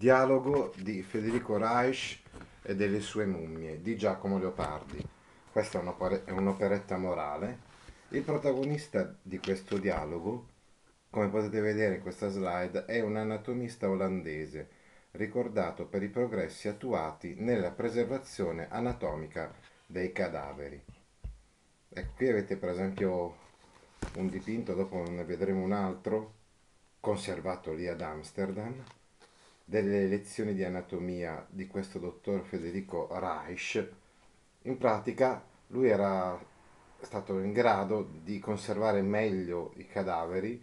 Dialogo di Federico Reich e delle sue mummie di Giacomo Leopardi. Questa è, un'opere- è un'operetta morale. Il protagonista di questo dialogo, come potete vedere in questa slide, è un anatomista olandese ricordato per i progressi attuati nella preservazione anatomica dei cadaveri. Ecco, qui avete per esempio un dipinto, dopo ne vedremo un altro, conservato lì ad Amsterdam, delle lezioni di anatomia di questo dottor Federico Reich. In pratica lui era stato in grado di conservare meglio i cadaveri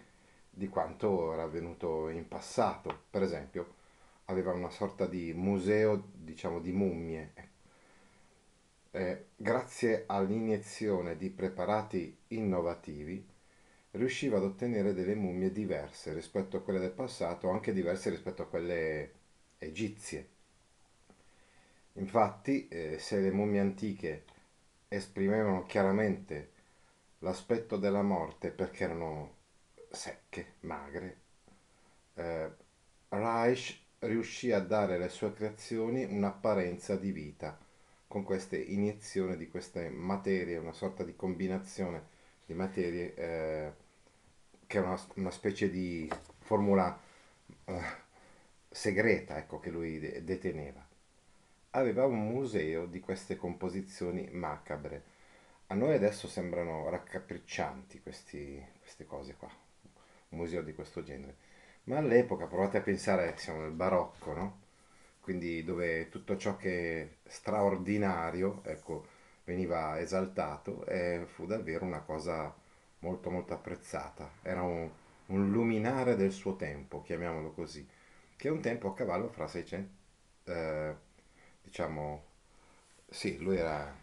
di quanto era avvenuto in passato. Per esempio, aveva una sorta di museo, diciamo, di mummie. Eh, grazie all'iniezione di preparati innovativi, riusciva ad ottenere delle mummie diverse rispetto a quelle del passato, anche diverse rispetto a quelle egizie. Infatti, eh, se le mummie antiche esprimevano chiaramente l'aspetto della morte perché erano secche, magre, eh, Reich riuscì a dare alle sue creazioni un'apparenza di vita con queste iniezioni di queste materie, una sorta di combinazione di materie eh, che era una, una, specie di formula eh, segreta ecco, che lui de- deteneva. Aveva un museo di queste composizioni macabre. A noi adesso sembrano raccapriccianti questi, queste cose qua, un museo di questo genere. Ma all'epoca, provate a pensare, siamo nel barocco, no? Quindi dove tutto ciò che è straordinario, ecco, veniva esaltato e fu davvero una cosa molto molto apprezzata. Era un, un luminare del suo tempo, chiamiamolo così, che è un tempo a cavallo fra 600, eh, diciamo, sì, lui era,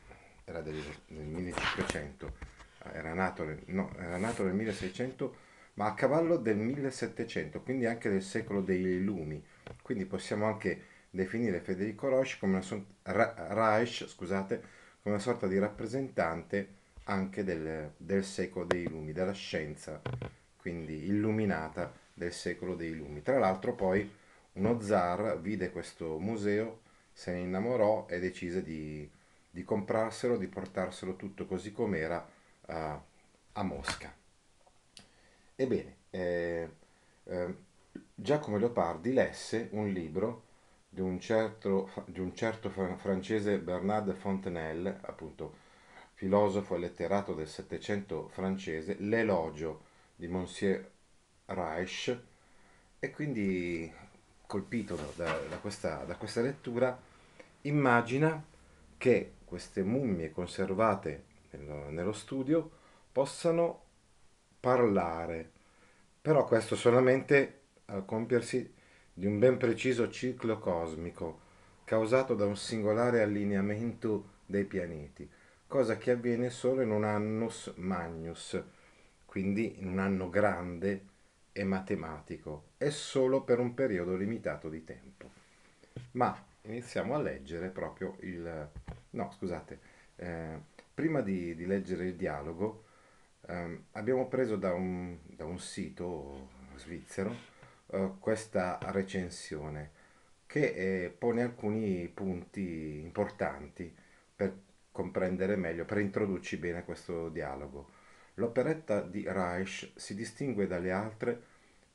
era del, del 1500, era nato, no, era nato nel 1600, ma a cavallo del 1700, quindi anche del secolo dei lumi. Quindi possiamo anche definire Federico Reich come una, Reich, scusate, come una sorta di rappresentante anche del, del secolo dei lumi, della scienza, quindi illuminata del secolo dei lumi. Tra l'altro poi uno zar vide questo museo, se ne innamorò e decise di, di comprarselo, di portarselo tutto così com'era uh, a Mosca. Ebbene, eh, eh, Giacomo Leopardi lesse un libro di un certo, di un certo francese Bernard Fontenelle, appunto filosofo e letterato del Settecento francese, l'elogio di Monsieur Reich e quindi colpito da, da, questa, da questa lettura immagina che queste mummie conservate nello, nello studio possano parlare, però questo solamente al compiersi di un ben preciso ciclo cosmico causato da un singolare allineamento dei pianeti, cosa che avviene solo in un annus magnus, quindi in un anno grande e matematico, e solo per un periodo limitato di tempo. Ma iniziamo a leggere proprio il... no, scusate, eh, prima di, di, leggere il dialogo eh, abbiamo preso da un, da un sito svizzero eh, questa recensione che eh, pone alcuni punti importanti per comprendere meglio, per introdurci bene questo dialogo. L'operetta di Reich si distingue dalle altre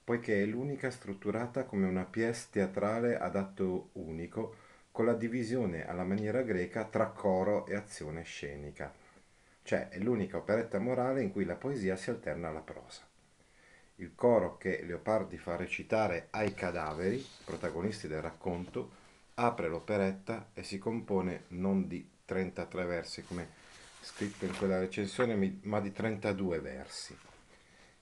poiché è l'unica strutturata come una pièce teatrale ad atto unico, con la divisione alla maniera greca tra coro e azione scenica. Cioè è l'unica operetta morale in cui la poesia si alterna alla prosa. Il coro che Leopardi fa recitare ai cadaveri, protagonisti del racconto, apre l'operetta e si compone non di 33 versi come scritto in quella recensione, ma di 32 versi.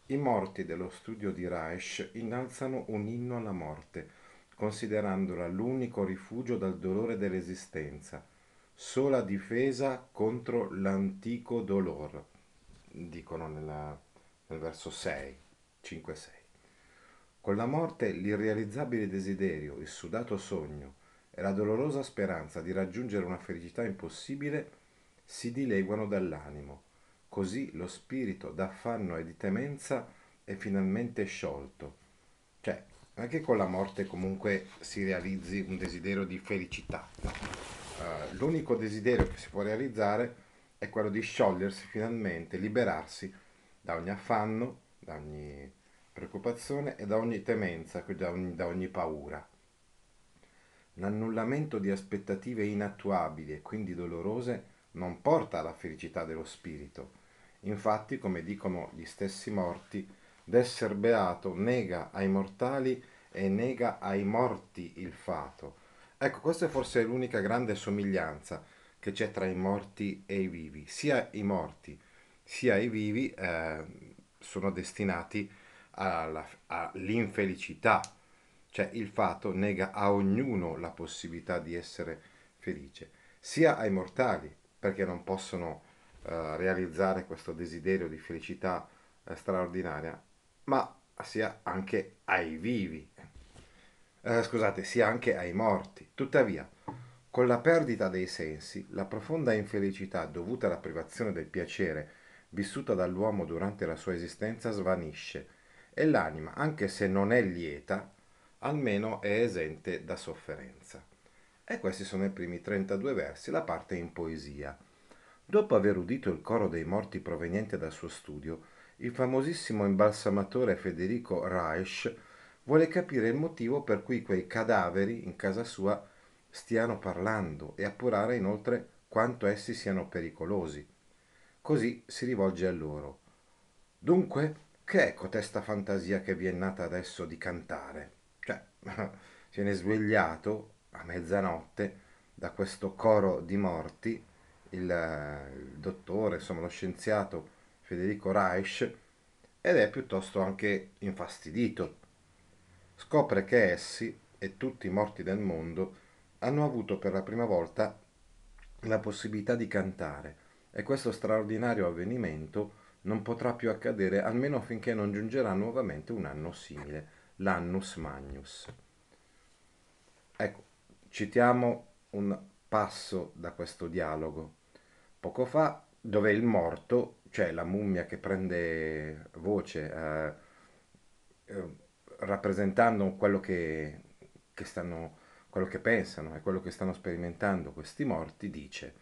I morti dello studio di Reich innalzano un inno alla morte, considerandola l'unico rifugio dal dolore dell'esistenza, sola difesa contro l'antico dolor, dicono nella, nel verso 6, 5-6. Con la morte l'irrealizzabile desiderio, il sudato sogno e la dolorosa speranza di raggiungere una felicità impossibile si dileguano dall'animo Così lo spirito d'affanno e di temenza è finalmente sciolto. Cioè, anche con la morte comunque si realizzi un desiderio di felicità. Uh, l'unico desiderio che si può realizzare è quello di sciogliersi finalmente, liberarsi da ogni affanno, da ogni preoccupazione e da ogni temenza, da ogni, da ogni paura. L'annullamento di aspettative inattuabili e quindi dolorose non porta alla felicità dello spirito. Infatti, come dicono gli stessi morti, d'esser beato nega ai mortali e nega ai morti il fato. Ecco, questa è forse l'unica grande somiglianza che c'è tra i morti e i vivi. Sia i morti sia i vivi eh, sono destinati alla, all'infelicità, cioè il fato nega a ognuno la possibilità di essere felice, sia ai mortali perché non possono uh, realizzare questo desiderio di felicità uh, straordinaria, ma sia anche ai vivi, uh, scusate, sia anche ai morti. Tuttavia, con la perdita dei sensi, la profonda infelicità dovuta alla privazione del piacere vissuta dall'uomo durante la sua esistenza svanisce e l'anima, anche se non è lieta, almeno è esente da sofferenza. E questi sono i primi 32 versi, la parte in poesia. Dopo aver udito il coro dei morti proveniente dal suo studio, il famosissimo imbalsamatore Federico Reich vuole capire il motivo per cui quei cadaveri in casa sua stiano parlando e appurare inoltre quanto essi siano pericolosi. Così si rivolge a loro. Dunque, che è cotesta fantasia che vi è nata adesso di cantare? Se ne è svegliato a mezzanotte da questo coro di morti il, il dottore, insomma lo scienziato Federico Reich ed è piuttosto anche infastidito. Scopre che essi e tutti i morti del mondo hanno avuto per la prima volta la possibilità di cantare e questo straordinario avvenimento non potrà più accadere almeno finché non giungerà nuovamente un anno simile, l'annus magnus. Ecco, Citiamo un passo da questo dialogo. Poco fa, dove il morto, cioè la mummia che prende voce, eh, eh, rappresentando quello che, che, stanno, quello che pensano e quello che stanno sperimentando questi morti, dice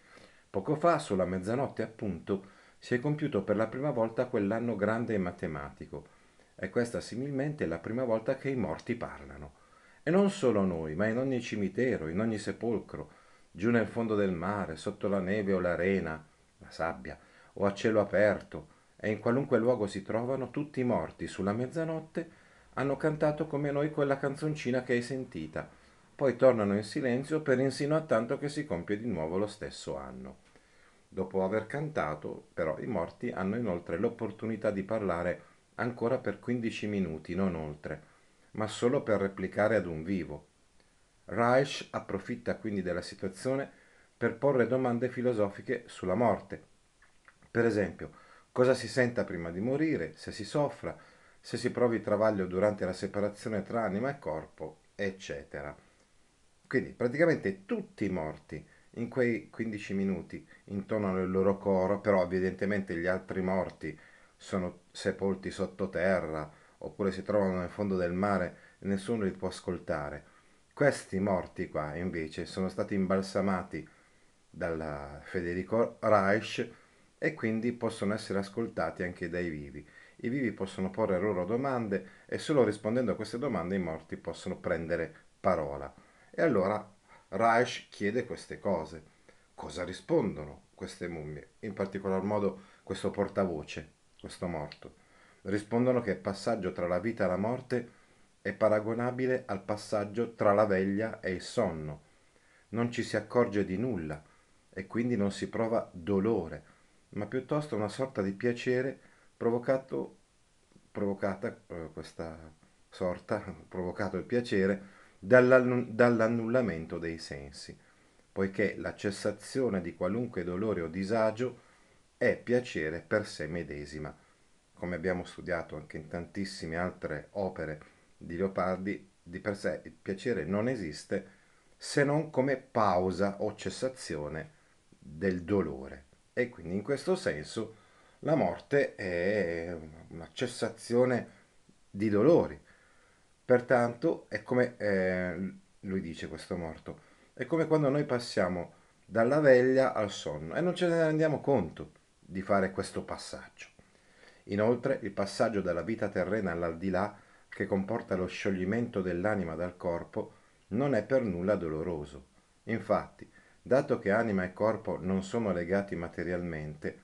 Poco fa, sulla mezzanotte appunto, si è compiuto per la prima volta quell'anno grande e matematico, e questa similmente è la prima volta che i morti parlano. E non solo noi, ma in ogni cimitero, in ogni sepolcro, giù nel fondo del mare, sotto la neve o l'arena, la sabbia, o a cielo aperto, e in qualunque luogo si trovano, tutti morti sulla mezzanotte hanno cantato come noi quella canzoncina che hai sentita, poi tornano in silenzio per insino a tanto che si compie di nuovo lo stesso anno. Dopo aver cantato, però, i morti hanno inoltre l'opportunità di parlare ancora per 15 minuti, non oltre, ma solo per replicare ad un vivo. Reich approfitta quindi della situazione per porre domande filosofiche sulla morte. Per esempio, cosa si senta prima di morire, se si soffra, se si provi travaglio durante la separazione tra anima e corpo, eccetera. Quindi praticamente tutti i morti in quei 15 minuti intonano il loro coro, però evidentemente gli altri morti sono sepolti sottoterra, oppure si trovano nel fondo del mare e nessuno li può ascoltare. Questi morti qua invece sono stati imbalsamati dal Federico Reich e quindi possono essere ascoltati anche dai vivi. i vivi possono porre loro domande e solo rispondendo a queste domande i morti possono prendere parola. E allora Reich chiede queste cose. Cosa rispondono queste mummie? In particolar modo questo portavoce, questo morto. Rispondono che il passaggio tra la vita e la morte è paragonabile al passaggio tra la veglia e il sonno. Non ci si accorge di nulla e quindi non si prova dolore, ma piuttosto una sorta di piacere provocato, provocata eh, questa sorta, provocato il piacere dall'annullamento dei sensi, poiché la cessazione di qualunque dolore o disagio è piacere per sé medesima. Come abbiamo studiato anche in tantissime altre opere di Leopardi, di per sé il piacere non esiste se non come pausa o cessazione del dolore. E quindi in questo senso la morte è una cessazione di dolori. Pertanto è come, eh, lui dice questo morto, è come quando noi passiamo dalla veglia al sonno e non ce ne rendiamo conto di fare questo passaggio. Inoltre il passaggio dalla vita terrena all'aldilà, che comporta lo scioglimento dell'anima dal corpo, non è per nulla doloroso. Infatti, dato che anima e corpo non sono legati materialmente,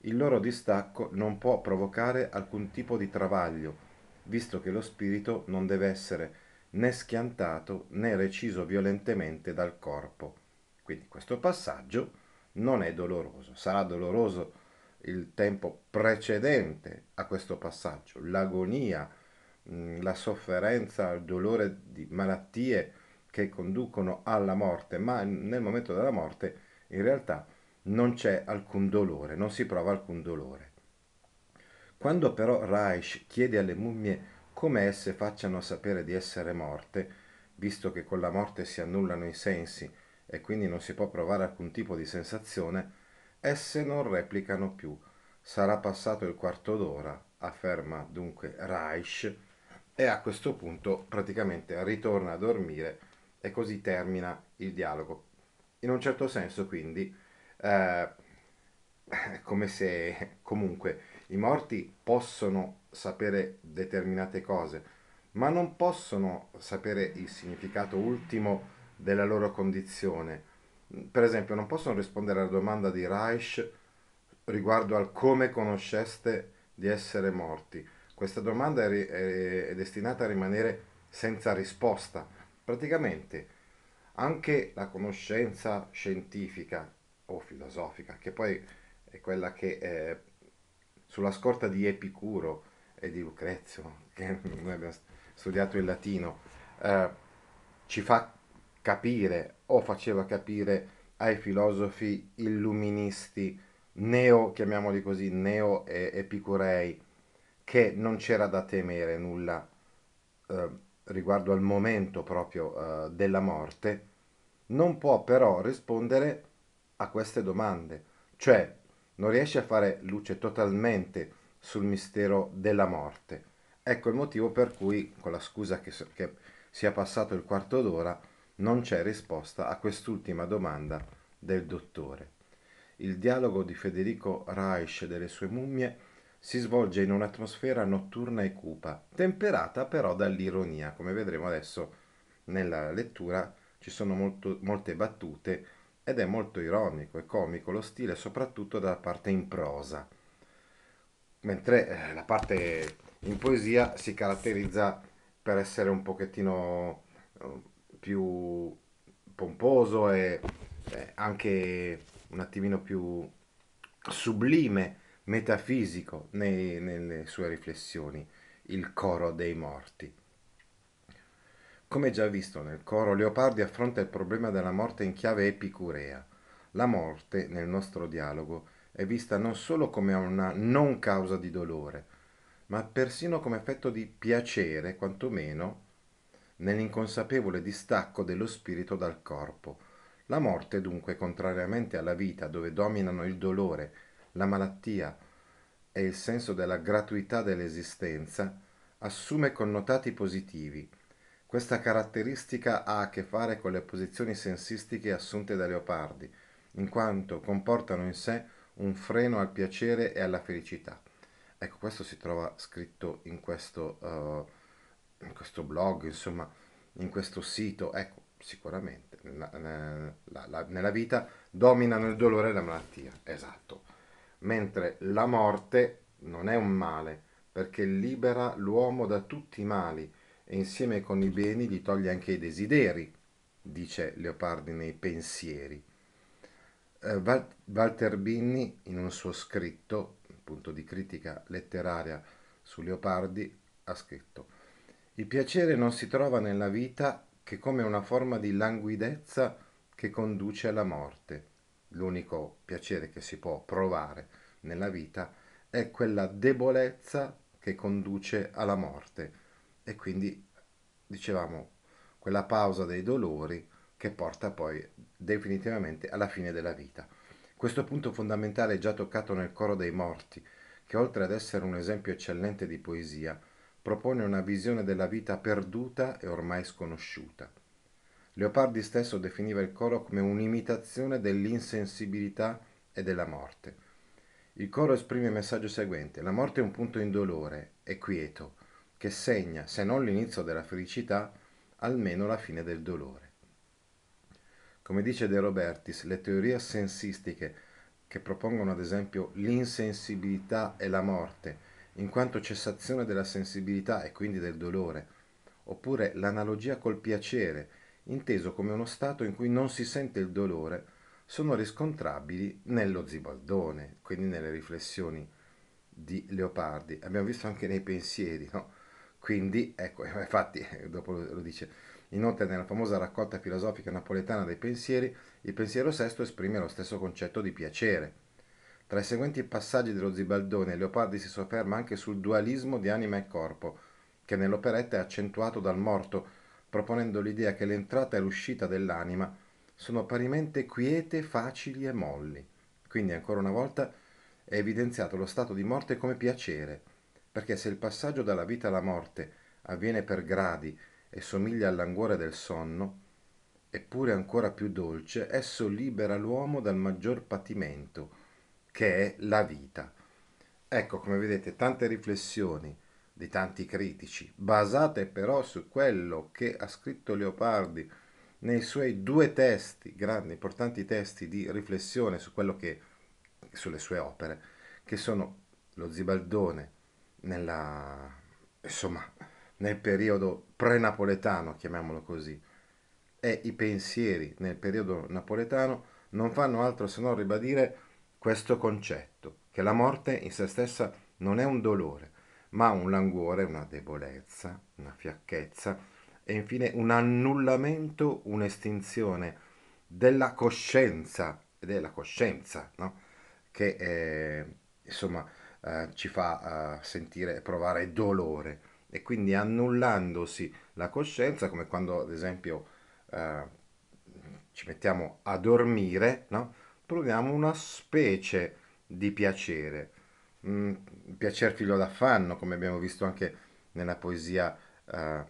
il loro distacco non può provocare alcun tipo di travaglio, visto che lo spirito non deve essere né schiantato né reciso violentemente dal corpo. Quindi questo passaggio non è doloroso, sarà doloroso il tempo precedente a questo passaggio, l'agonia, la sofferenza, il dolore di malattie che conducono alla morte, ma nel momento della morte in realtà non c'è alcun dolore, non si prova alcun dolore. Quando però Reich chiede alle mummie come esse facciano sapere di essere morte, visto che con la morte si annullano i sensi e quindi non si può provare alcun tipo di sensazione, esse non replicano più. Sarà passato il quarto d'ora, afferma dunque Reich, e a questo punto praticamente ritorna a dormire e così termina il dialogo. In un certo senso quindi eh, come se comunque i morti possono sapere determinate cose, ma non possono sapere il significato ultimo della loro condizione. Per esempio, non possono rispondere alla domanda di Reich riguardo al come conosceste di essere morti. Questa domanda è, è, è destinata a rimanere senza risposta. Praticamente anche la conoscenza scientifica o filosofica, che poi è quella che eh, sulla scorta di Epicuro e di Lucrezio, che noi abbiamo studiato il latino, eh, ci fa capire o faceva capire ai filosofi illuministi neo, chiamiamoli così, neo e epicurei, che non c'era da temere nulla eh, riguardo al momento proprio eh, della morte, non può però rispondere a queste domande, cioè non riesce a fare luce totalmente sul mistero della morte. Ecco il motivo per cui, con la scusa che, che sia passato il quarto d'ora, non c'è risposta a quest'ultima domanda del dottore. Il dialogo di Federico Reich e delle sue mummie si svolge in un'atmosfera notturna e cupa, temperata però dall'ironia. Come vedremo adesso nella lettura ci sono molto, molte battute ed è molto ironico e comico lo stile, soprattutto dalla parte in prosa, mentre eh, la parte in poesia si caratterizza per essere un pochettino eh, più pomposo e eh, anche un attimino più sublime, metafisico nei, nelle sue riflessioni, il coro dei morti. Come già visto nel coro, Leopardi affronta il problema della morte in chiave epicurea. La morte, nel nostro dialogo, è vista non solo come una non causa di dolore, ma persino come effetto di piacere, quantomeno, nell'inconsapevole distacco dello spirito dal corpo. La morte, dunque, contrariamente alla vita, dove dominano il dolore, la malattia e il senso della gratuità dell'esistenza, assume connotati positivi questa caratteristica ha a che fare con le posizioni sensistiche assunte da Leopardi, in quanto comportano in sé un freno al piacere e alla felicità. Ecco, questo si trova scritto in questo, uh, in questo blog, insomma, in questo sito. Ecco, sicuramente nella, la, nella vita dominano il dolore e la malattia, esatto. Mentre la morte non è un male, perché libera l'uomo da tutti i mali e insieme con i beni gli toglie anche i desideri, dice Leopardi nei pensieri. Eh, Walter Binni, in un suo scritto, punto di critica letteraria su Leopardi, ha scritto Il piacere non si trova nella vita che come una forma di languidezza che conduce alla morte. L'unico piacere che si può provare nella vita è quella debolezza che conduce alla morte e quindi dicevamo quella pausa dei dolori che porta poi definitivamente alla fine della vita. Questo punto fondamentale è già toccato nel coro dei morti, che oltre ad essere un esempio eccellente di poesia, propone una visione della vita perduta e ormai sconosciuta. Leopardi stesso definiva il coro come un'imitazione dell'insensibilità e della morte. Il coro esprime il messaggio seguente: La morte è un punto indolore e quieto, che segna, se non l'inizio della felicità, almeno la fine del dolore. Come dice De Robertis, le teorie sensistiche che propongono ad esempio l'insensibilità e la morte, in quanto cessazione della sensibilità e quindi del dolore, oppure l'analogia col piacere, inteso come uno stato in cui non si sente il dolore, sono riscontrabili nello Zibaldone, quindi nelle riflessioni di Leopardi. Abbiamo visto anche nei pensieri, no? Quindi, ecco, infatti, dopo lo, dice, inoltre nella famosa raccolta filosofica napoletana dei pensieri, il pensiero sesto esprime lo stesso concetto di piacere. Tra i seguenti passaggi dello Zibaldone, Leopardi si sofferma anche sul dualismo di anima e corpo, che nell'operetta è accentuato dal morto, proponendo l'idea che l'entrata e l'uscita dell'anima sono parimente quiete, facili e molli. Quindi, ancora una volta, è evidenziato lo stato di morte come piacere, perché se il passaggio dalla vita alla morte avviene per gradi e somiglia al languore del sonno, eppure ancora più dolce, esso libera l'uomo dal maggior patimento, che è la vita. Ecco, come vedete, tante riflessioni di tanti critici, basate però su quello che ha scritto Leopardi nei suoi due testi, grandi, importanti testi di riflessione su quello che, sulle sue opere, che sono lo Zibaldone nella, insomma, nel periodo pre-napoletano, chiamiamolo così, e i pensieri nel periodo napoletano non fanno altro se non ribadire questo concetto, che la morte in se stessa non è un dolore, ma un languore, una debolezza, una fiacchezza, e infine un annullamento, un'estinzione della coscienza, della coscienza, no? che eh, insomma eh, ci fa eh, sentire, provare dolore. E quindi annullandosi la coscienza, come quando ad esempio eh, ci mettiamo a dormire, no? Proviamo una specie di piacere, mm, piacer figlio d'affanno, come abbiamo visto anche nella poesia eh,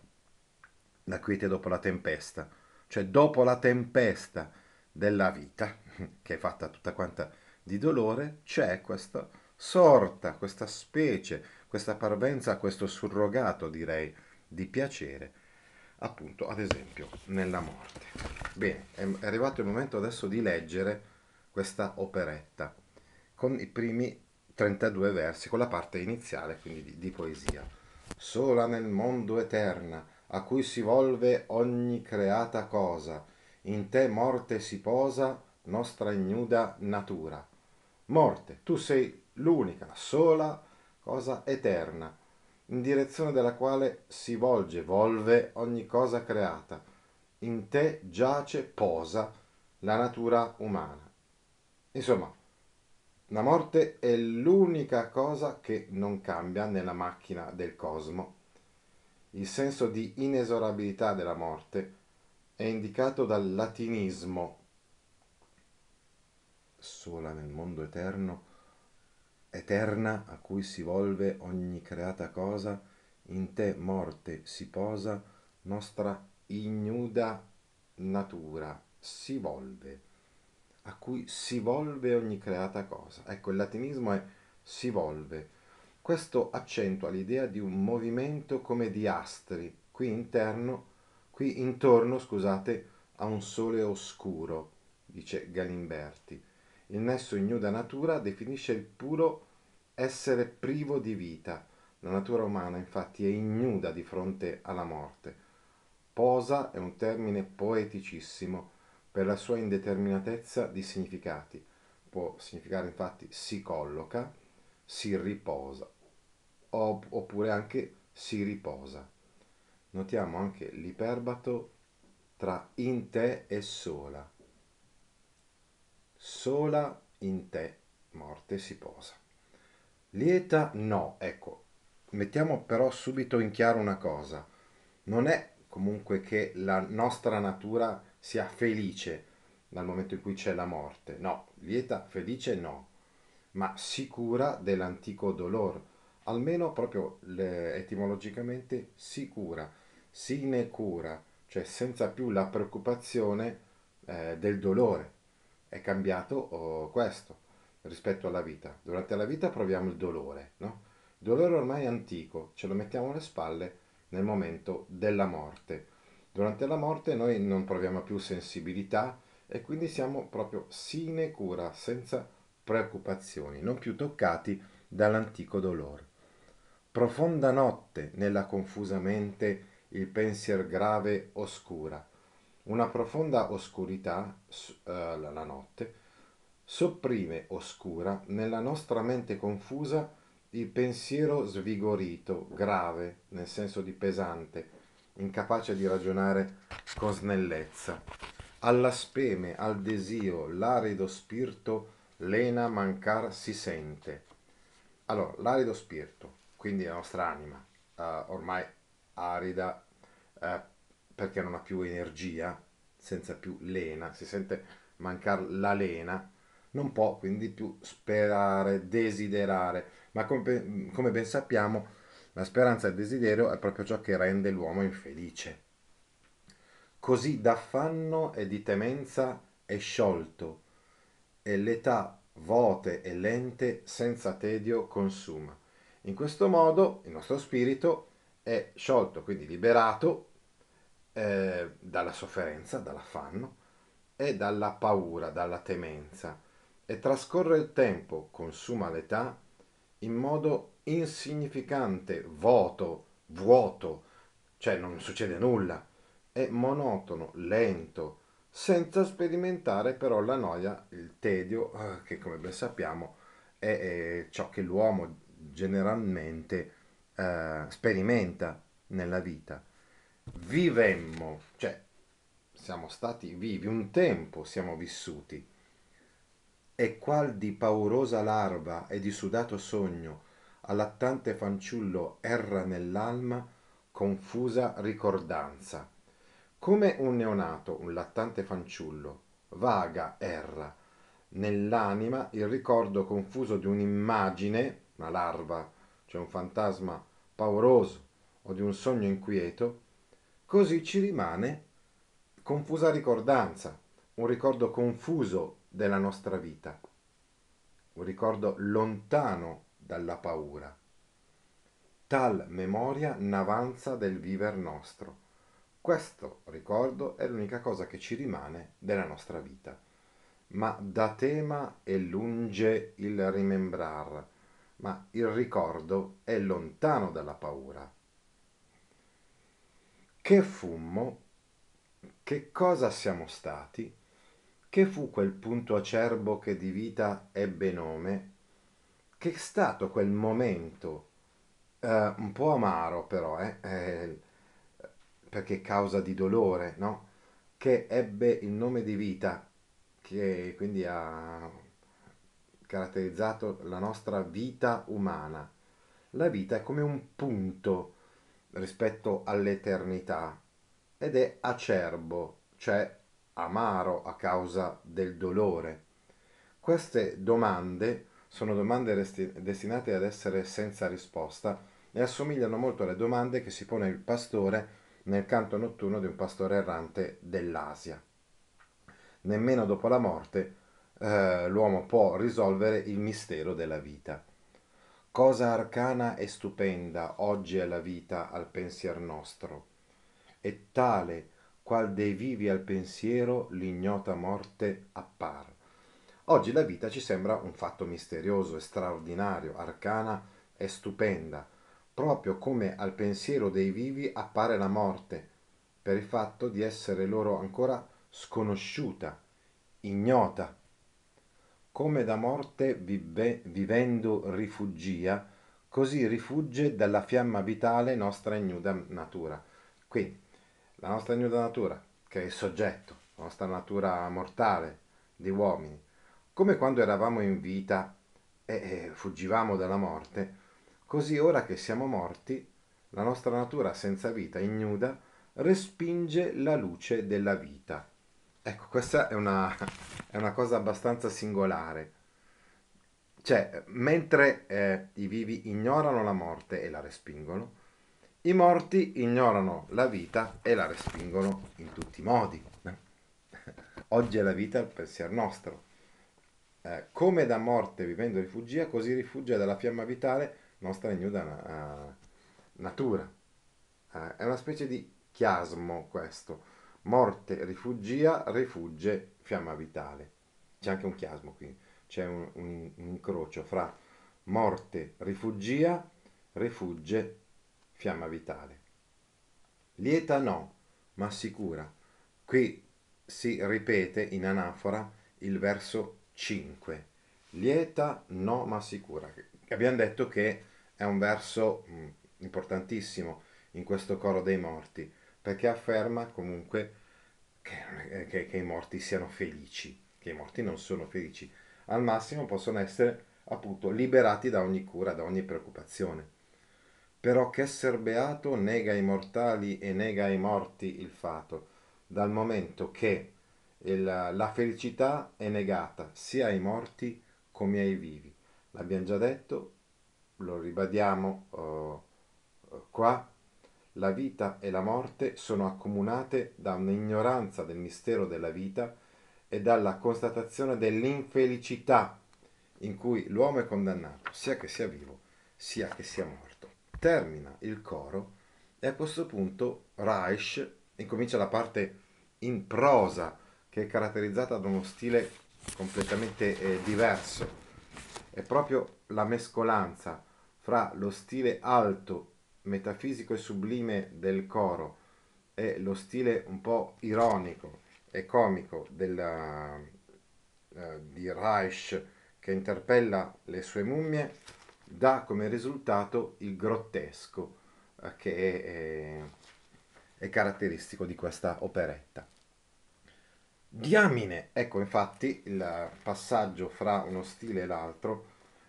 la quiete dopo la tempesta, cioè dopo la tempesta della vita, che è fatta tutta quanta di dolore, c'è questa sorta, questa specie, questa parvenza, questo surrogato, direi, di piacere, appunto, ad esempio, nella morte. Bene, è arrivato il momento adesso di leggere questa operetta con i primi 32 versi, con la parte iniziale, quindi di, di poesia. Sola nel mondo eterna, a cui si volve ogni creata cosa, in te morte si posa nostra ignuda natura. Morte, tu sei l'unica, sola cosa eterna, in direzione della quale si volge, volve ogni cosa creata. In te giace, posa la natura umana. Insomma, la morte è l'unica cosa che non cambia nella macchina del cosmo. Il senso di inesorabilità della morte è indicato dal latinismo. Sola nel mondo eterno, eterna a cui si volve ogni creata cosa, in te morte si posa nostra ignuda natura, si volve, a cui si volve ogni creata cosa. Ecco, il latinismo è si volve, Questo accentua l'idea di un movimento come di astri, qui interno, qui intorno, scusate, a un sole oscuro, dice Galimberti. Il nesso ignuda natura definisce il puro essere privo di vita. La natura umana infatti è ignuda di fronte alla morte. Posa è un termine poeticissimo per la sua indeterminatezza di significati. Può significare infatti si colloca, si riposa, oppure anche si riposa. Notiamo anche l'iperbato tra in te e sola. Sola in te, morte si posa. Lieta no, ecco, mettiamo però subito in chiaro una cosa. Non è comunque che la nostra natura sia felice dal momento in cui c'è la morte. No, lieta, felice no, ma sicura dell'antico dolore, almeno proprio etimologicamente sicura, sine cura, cioè senza più la preoccupazione eh, del dolore. È cambiato oh, questo rispetto alla vita. Durante la vita proviamo il dolore, no? Il dolore ormai è antico, ce lo mettiamo alle spalle nel momento della morte. Durante la morte noi non proviamo più sensibilità e quindi siamo proprio sine cura, senza preoccupazioni, non più toccati dall'antico dolore. Profonda notte nella confusa mente il pensier grave oscura. Una profonda oscurità, eh, la notte, sopprime oscura nella nostra mente confusa il pensiero svigorito, grave, nel senso di pesante, incapace di ragionare con snellezza. Alla speme, al desio, l'arido spirito, lena mancar si sente. Allora, l'arido spirito, quindi la nostra anima, uh, ormai arida uh, perché non ha più energia, senza più lena, si sente mancare la lena, non può quindi più sperare, desiderare, ma come, come ben sappiamo la speranza e il desiderio è proprio ciò che rende l'uomo infelice. Così d'affanno e di temenza è sciolto, e l'età vote e lente senza tedio consuma. In questo modo il nostro spirito è sciolto, quindi liberato eh, dalla sofferenza, dall'affanno e dalla paura, dalla temenza e trascorre il tempo, consuma l'età, in modo insignificante, voto, vuoto, cioè non succede nulla, è monotono, lento, senza sperimentare però la noia, il tedio, eh, che come ben sappiamo è, è ciò che l'uomo generalmente eh, sperimenta nella vita. Vivemmo, cioè siamo stati vivi, un tempo siamo vissuti e qual di paurosa larva e di sudato sogno allattante fanciullo erra nell'alma confusa ricordanza. Come un neonato, un lattante fanciullo, vaga erra nell'anima il ricordo confuso di un'immagine, una larva, cioè un fantasma pauroso o di un sogno inquieto, così ci rimane confusa ricordanza, un ricordo confuso della nostra vita, un ricordo lontano dalla paura. Tal memoria n'avanza del viver nostro. Questo ricordo è l'unica cosa che ci rimane della nostra vita. Ma da tema è lunge il rimembrar, ma il ricordo è lontano dalla paura. Che fummo? Che cosa siamo stati? Che fu quel punto acerbo che di vita ebbe nome? Che è stato quel momento, eh, un po' amaro però, eh, eh, perché causa di dolore, no? Che ebbe il nome di vita, che quindi ha caratterizzato la nostra vita umana. La vita è come un punto rispetto all'eternità ed è acerbo, cioè amaro a causa del dolore. Queste domande sono domande resti- destinate ad essere senza risposta e assomigliano molto alle domande che si pone il pastore nel canto notturno di un pastore errante dell'Asia. Nemmeno dopo la morte eh, l'uomo può risolvere il mistero della vita. Cosa arcana e stupenda oggi è la vita al pensier nostro, e tale qual dei vivi al pensiero l'ignota morte appar. Oggi la vita ci sembra un fatto misterioso straordinario, arcana e stupenda, proprio come al pensiero dei vivi appare la morte, per il fatto di essere loro ancora sconosciuta, ignota come da morte vive, vivendo rifugia, così rifugge dalla fiamma vitale nostra ignuda natura. Quindi, la nostra ignuda natura, che è il soggetto, la nostra natura mortale di uomini, come quando eravamo in vita e, fuggivamo dalla morte, così ora che siamo morti, la nostra natura senza vita, ignuda, respinge la luce della vita Ecco, questa è una, è una cosa abbastanza singolare. Cioè, mentre eh, i vivi ignorano la morte e la respingono, i morti ignorano la vita e la respingono in tutti i modi. Oggi è la vita il pensiero nostro. Eh, come da morte vivendo rifugia, così rifugia dalla fiamma vitale nostra ignuda uh, natura. Uh, è una specie di chiasmo questo morte, rifugia, rifugge, fiamma vitale. C'è anche un chiasmo qui, c'è un, un, un incrocio fra morte, rifugia, rifugge, fiamma vitale. Lieta no, ma sicura. Qui si ripete in anafora il verso 5. Lieta no, ma sicura. Abbiamo detto che è un verso mh, importantissimo in questo coro dei morti perché afferma comunque che, che, che, i morti siano felici, che i morti non sono felici, al massimo possono essere appunto liberati da ogni cura, da ogni preoccupazione. Però che esser beato nega ai mortali e nega ai morti il fato, dal momento che il, la felicità è negata sia ai morti come ai vivi. L'abbiamo già detto, lo ribadiamo uh, qua la vita e la morte sono accomunate da un'ignoranza del mistero della vita e dalla constatazione dell'infelicità in cui l'uomo è condannato, sia che sia vivo, sia che sia morto. Termina il coro e a questo punto Reich incomincia la parte in prosa che è caratterizzata da uno stile completamente eh, diverso. È proprio la mescolanza fra lo stile alto metafisico e sublime del coro e lo stile un po' ironico e comico della, uh, di Reich che interpella le sue mummie dà come risultato il grottesco uh, che è, è, è caratteristico di questa operetta. Diamine, ecco infatti il passaggio fra uno stile e l'altro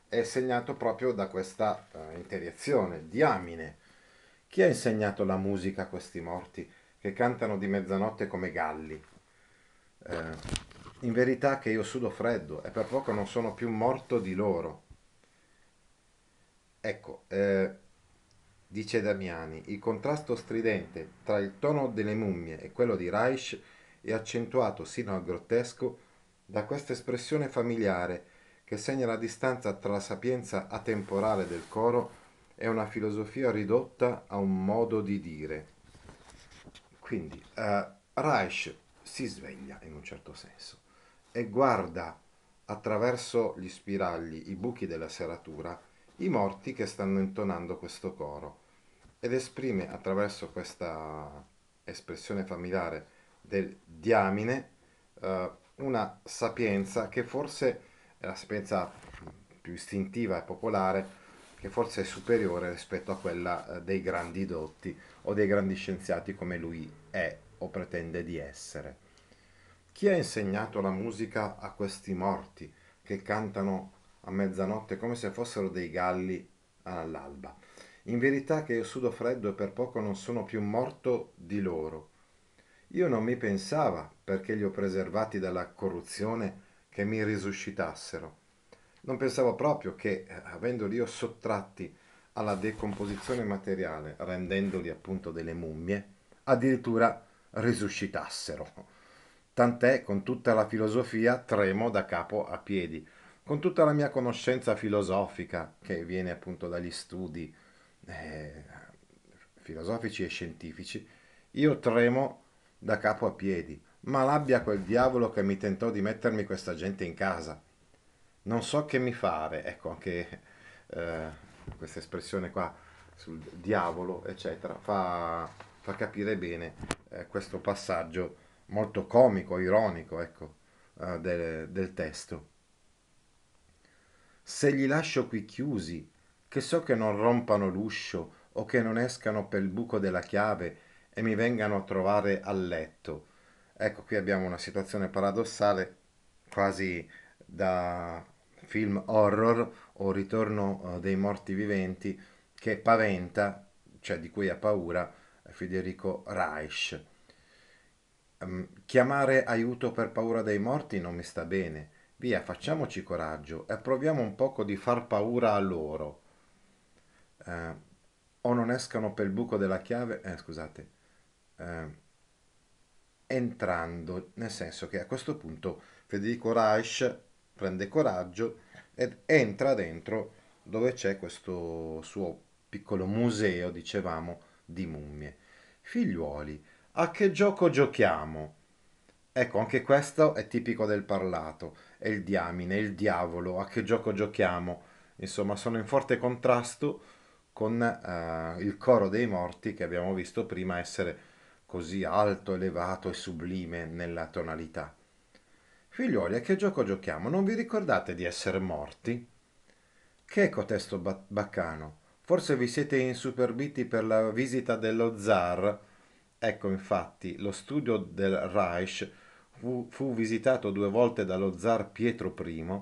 è segnato proprio da questa uh, interiezione. Diamine, chi ha insegnato la musica a questi morti che cantano di mezzanotte come galli? Eh, in verità che io sudo freddo e per poco non sono più morto di loro. Ecco, eh, dice Damiani, il contrasto stridente tra il tono delle mummie e quello di Reich è accentuato sino al grottesco da questa espressione familiare che segna la distanza tra la sapienza atemporale del coro è una filosofia ridotta a un modo di dire. Quindi uh, Reich si sveglia in un certo senso e guarda attraverso gli spiragli, i buchi della serratura, i morti che stanno intonando questo coro ed esprime attraverso questa espressione familiare del diamine uh, una sapienza che forse è la sapienza più istintiva e popolare che forse è superiore rispetto a quella eh, dei grandi dotti o dei grandi scienziati come lui è o pretende di essere. Chi ha insegnato la musica a questi morti che cantano a mezzanotte come se fossero dei galli all'alba? In verità che io sudo freddo e per poco non sono più morto di loro. Io non mi pensava, perché li ho preservati dalla corruzione, che mi risuscitassero non pensavo proprio che, eh, avendoli io sottratti alla decomposizione materiale, rendendoli appunto delle mummie, addirittura risuscitassero. Tant'è con tutta la filosofia tremo da capo a piedi. con tutta la mia conoscenza filosofica che viene appunto dagli studi eh, filosofici e scientifici, io tremo da capo a piedi, ma l'abbia quel diavolo che mi tentò di mettermi questa gente in casa. Non so che mi fare, ecco anche eh, questa espressione qua sul diavolo, eccetera, fa, fa capire bene eh, questo passaggio molto comico, ironico, ecco, eh, del, del testo. Se li lascio qui chiusi, che so che non rompano l'uscio o che non escano per il buco della chiave e mi vengano a trovare a letto. Ecco, qui abbiamo una situazione paradossale, quasi da film horror o ritorno eh, dei morti viventi, che paventa, cioè di cui ha paura, Federico Reich. Um, chiamare aiuto per paura dei morti non mi sta bene. Via, facciamoci coraggio e proviamo un poco di far paura a loro. Uh, o non escano per il buco della chiave, eh, scusate, uh, entrando, nel senso che a questo punto Federico Reich prende coraggio ed entra dentro dove c'è questo suo piccolo museo, dicevamo, di mummie. Figliuoli, a che gioco giochiamo? Ecco, anche questo è tipico del parlato. È il diamine, il diavolo, a che gioco giochiamo? Insomma, sono in forte contrasto con uh, il coro dei morti che abbiamo visto prima essere così alto, elevato e sublime nella tonalità. Figliuoli, a che gioco giochiamo? Non vi ricordate di essere morti? Che è cotesto baccano? Forse vi siete insuperbiti per la visita dello zar? Ecco, infatti, lo studio del Reich fu, fu visitato due volte dallo zar Pietro I,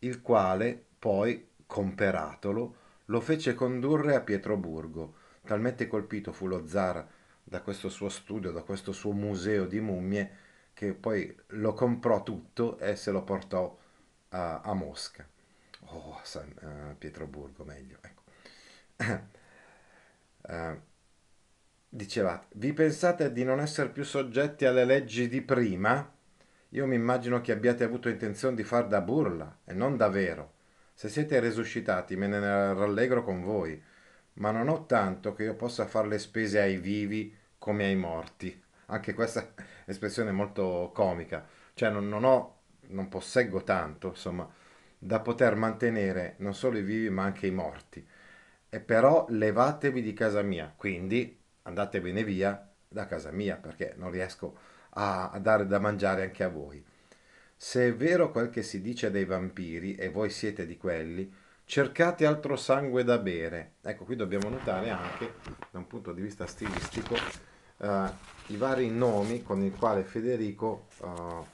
il quale, poi, comperatolo, lo fece condurre a Pietroburgo. Talmente colpito fu lo zar da questo suo studio, da questo suo museo di mummie, che poi lo comprò tutto e se lo portò a, a Mosca. Oh, San uh, Pietroburgo, meglio. Ecco. uh, dicevate, vi pensate di non essere più soggetti alle leggi di prima? Io mi immagino che abbiate avuto intenzione di far da burla e non da vero. Se siete resuscitati me ne rallegro con voi, ma non ho tanto che io possa fare le spese ai vivi come ai morti. Anche questa espressione è molto comica, cioè non, non ho, non posseggo tanto, insomma, da poter mantenere non solo i vivi ma anche i morti. E però levatevi di casa mia, quindi andatevene via da casa mia perché non riesco a, a dare da mangiare anche a voi. Se è vero quel che si dice dei vampiri e voi siete di quelli, cercate altro sangue da bere. Ecco, qui dobbiamo notare anche, da un punto di vista stilistico, uh, i vari nomi con i quali Federico uh,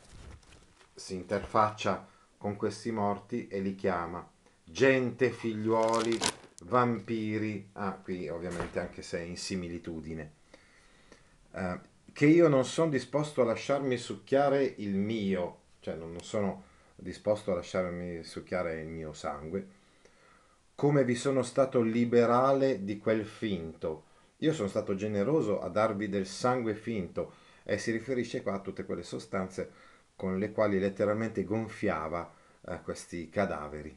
si interfaccia con questi morti e li chiama gente, figliuoli, vampiri, ah qui ovviamente anche se è in similitudine, uh, che io non sono disposto a lasciarmi succhiare il mio, cioè non sono disposto a lasciarmi succhiare il mio sangue, come vi sono stato liberale di quel finto, io sono stato generoso a darvi del sangue finto e si riferisce qua a tutte quelle sostanze con le quali letteralmente gonfiava eh, questi cadaveri.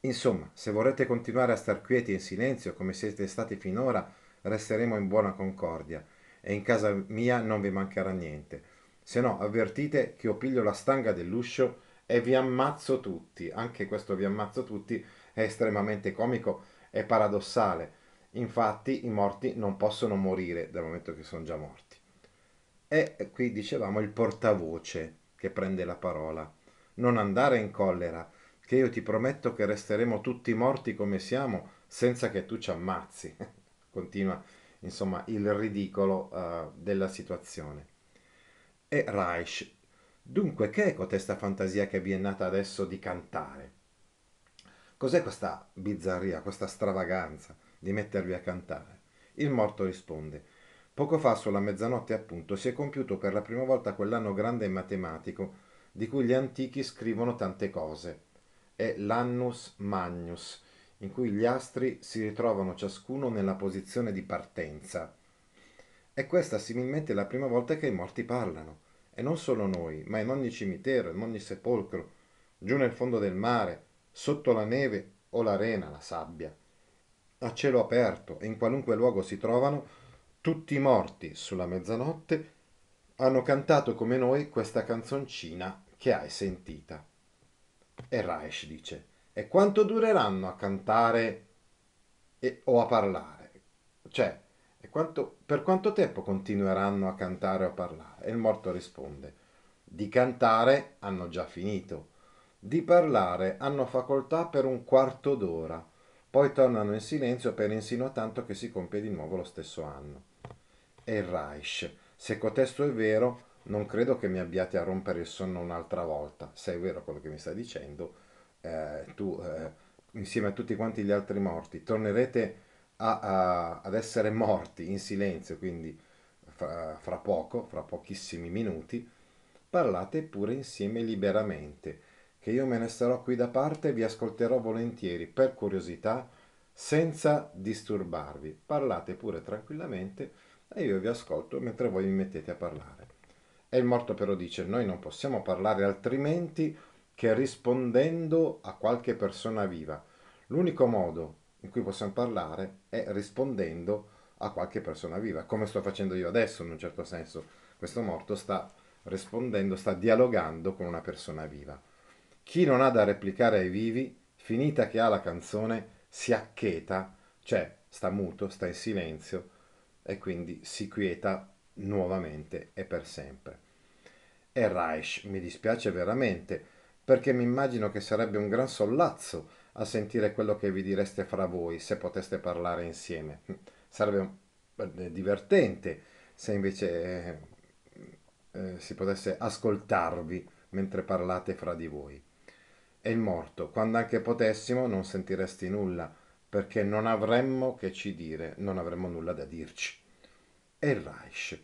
Insomma, se vorrete continuare a star quieti in silenzio come siete stati finora, resteremo in buona concordia e in casa mia non vi mancherà niente. Se no, avvertite che io piglio la stanga dell'uscio e vi ammazzo tutti. Anche questo vi ammazzo tutti è estremamente comico e paradossale Infatti i morti non possono morire dal momento che sono già morti. E qui dicevamo il portavoce che prende la parola. Non andare in collera, che io ti prometto che resteremo tutti morti come siamo senza che tu ci ammazzi. Continua insomma il ridicolo uh, della situazione. E Reich, dunque che è cotesta fantasia che vi è nata adesso di cantare? Cos'è questa bizzarria, questa stravaganza? di mettervi a cantare. Il morto risponde Poco fa, sulla mezzanotte appunto, si è compiuto per la prima volta quell'anno grande e matematico di cui gli antichi scrivono tante cose. È l'annus magnus, in cui gli astri si ritrovano ciascuno nella posizione di partenza. È questa similmente la prima volta che i morti parlano. E non solo noi, ma in ogni cimitero, in ogni sepolcro, giù nel fondo del mare, sotto la neve o l'arena, la sabbia, a cielo aperto e in qualunque luogo si trovano, tutti morti sulla mezzanotte, hanno cantato come noi questa canzoncina che hai sentita. E Reich dice, e quanto dureranno a cantare e, o a parlare? Cioè, quanto, per quanto tempo continueranno a cantare o a parlare? E il morto risponde, di cantare hanno già finito, di parlare hanno facoltà per un quarto d'ora, poi tornano in silenzio per insino tanto che si compie di nuovo lo stesso anno. E il Reich, se cotesto è vero, non credo che mi abbiate a rompere il sonno un'altra volta. Se è vero quello che mi stai dicendo, eh, tu, eh, insieme a tutti quanti gli altri morti, tornerete a, a, ad essere morti in silenzio, quindi fra, fra poco, fra pochissimi minuti, parlate pure insieme liberamente, che io me ne starò qui da parte e vi ascolterò volentieri per curiosità, senza disturbarvi. Parlate pure tranquillamente e io vi ascolto mentre voi mi mettete a parlare. E il morto però dice, noi non possiamo parlare altrimenti che rispondendo a qualche persona viva. L'unico modo in cui possiamo parlare è rispondendo a qualche persona viva, come sto facendo io adesso in un certo senso. Questo morto sta rispondendo, sta dialogando con una persona viva. Chi non ha da replicare ai vivi, finita che ha la canzone, si accheta, cioè sta muto, sta in silenzio e quindi si quieta nuovamente e per sempre. E Reich mi dispiace veramente, perché mi immagino che sarebbe un gran sollazzo a sentire quello che vi direste fra voi se poteste parlare insieme. Sarebbe eh, divertente se invece eh, eh, si potesse ascoltarvi mentre parlate fra di voi. Il morto, quando anche potessimo, non sentiresti nulla, perché non avremmo che ci dire, non avremmo nulla da dirci. E il Reich.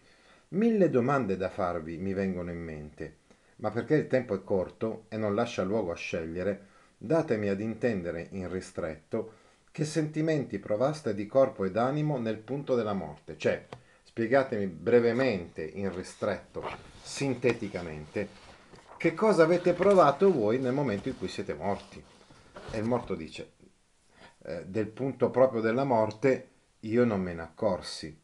Mille domande da farvi mi vengono in mente, ma perché il tempo è corto e non lascia luogo a scegliere, datemi ad intendere in ristretto che sentimenti provaste di corpo ed animo nel punto della morte, cioè spiegatemi brevemente, in ristretto, sinteticamente, che cosa avete provato voi nel momento in cui siete morti. E il morto dice, eh, del punto proprio della morte io non me ne accorsi.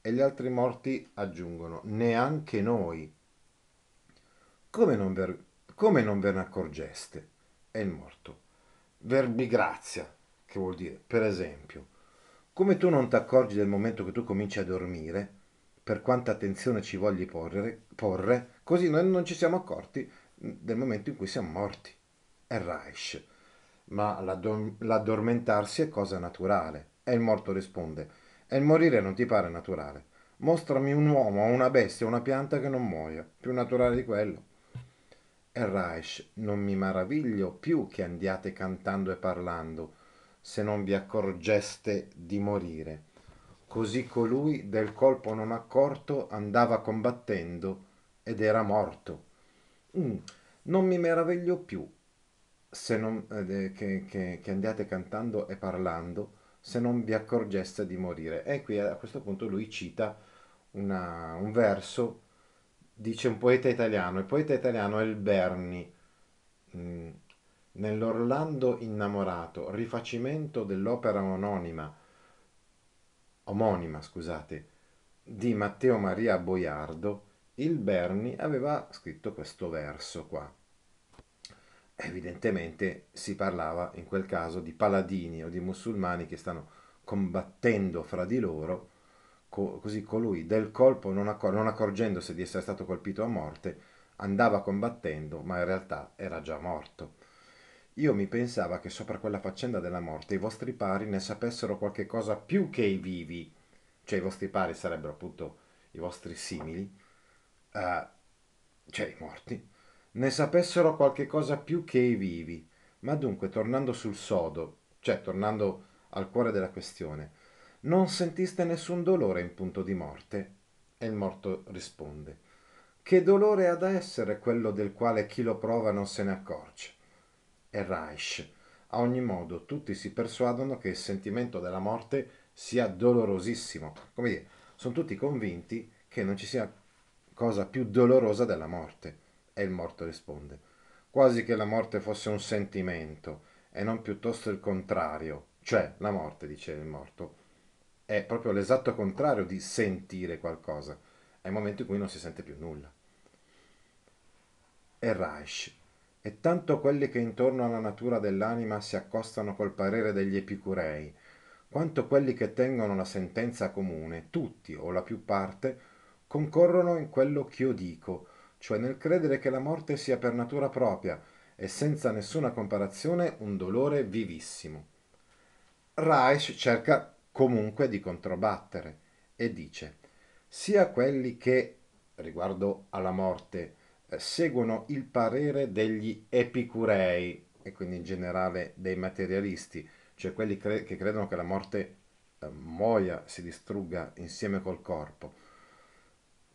E gli altri morti aggiungono, neanche noi. Come non, ver- come non ve ne accorgeste? è il morto. Verbigrazia, che vuol dire, per esempio, come tu non ti accorgi del momento che tu cominci a dormire, per quanta attenzione ci vogli porre, porre così noi non ci siamo accorti del momento in cui siamo morti. È Reich. Ma l'addormentarsi è cosa naturale. E il morto risponde, e il morire non ti pare naturale. Mostrami un uomo, una bestia, una pianta che non muoia. Più naturale di quello. E Reich, non mi maraviglio più che andiate cantando e parlando, se non vi accorgeste di morire. Così colui del colpo non accorto andava combattendo ed era morto. Mm, non mi meraviglio più non, eh, che, che, che andiate cantando e parlando se non vi accorgeste di morire. E qui a questo punto lui cita una, un verso dice un poeta italiano, il poeta italiano è il Berni, mm, nell'Orlando innamorato, rifacimento dell'opera omonima, omonima scusate, di Matteo Maria Boiardo, il Berni aveva scritto questo verso qua. Evidentemente si parlava in quel caso di paladini o di musulmani che stanno combattendo fra di loro co- così colui del colpo, non, accor- non accorgendosi di essere stato colpito a morte, andava combattendo, ma in realtà era già morto. Io mi pensava che sopra quella faccenda della morte i vostri pari ne sapessero qualche cosa più che i vivi, cioè i vostri pari sarebbero appunto i vostri simili, uh, cioè i morti, ne sapessero qualche cosa più che i vivi. Ma dunque, tornando sul sodo, cioè tornando al cuore della questione, non sentiste nessun dolore in punto di morte? E il morto risponde, che dolore ha da essere quello del quale chi lo prova non se ne accorge? E Reich, a ogni modo tutti si persuadono che il sentimento della morte sia dolorosissimo. Come dire, sono tutti convinti che non ci sia cosa più dolorosa della morte. E il morto risponde, quasi che la morte fosse un sentimento e non piuttosto il contrario, cioè la morte, dice il morto, è proprio l'esatto contrario di sentire qualcosa, è il momento in cui non si sente più nulla. E Reich, e tanto quelli che intorno alla natura dell'anima si accostano col parere degli epicurei, quanto quelli che tengono la sentenza comune, tutti o la più parte, concorrono in quello ch'io dico, cioè nel credere che la morte sia per natura propria e senza nessuna comparazione un dolore vivissimo. Reich cerca comunque di controbattere e dice sia quelli che, riguardo alla morte, eh, seguono il parere degli epicurei e quindi in generale dei materialisti, cioè quelli cre- che credono che la morte eh, muoia, si distrugga insieme col corpo,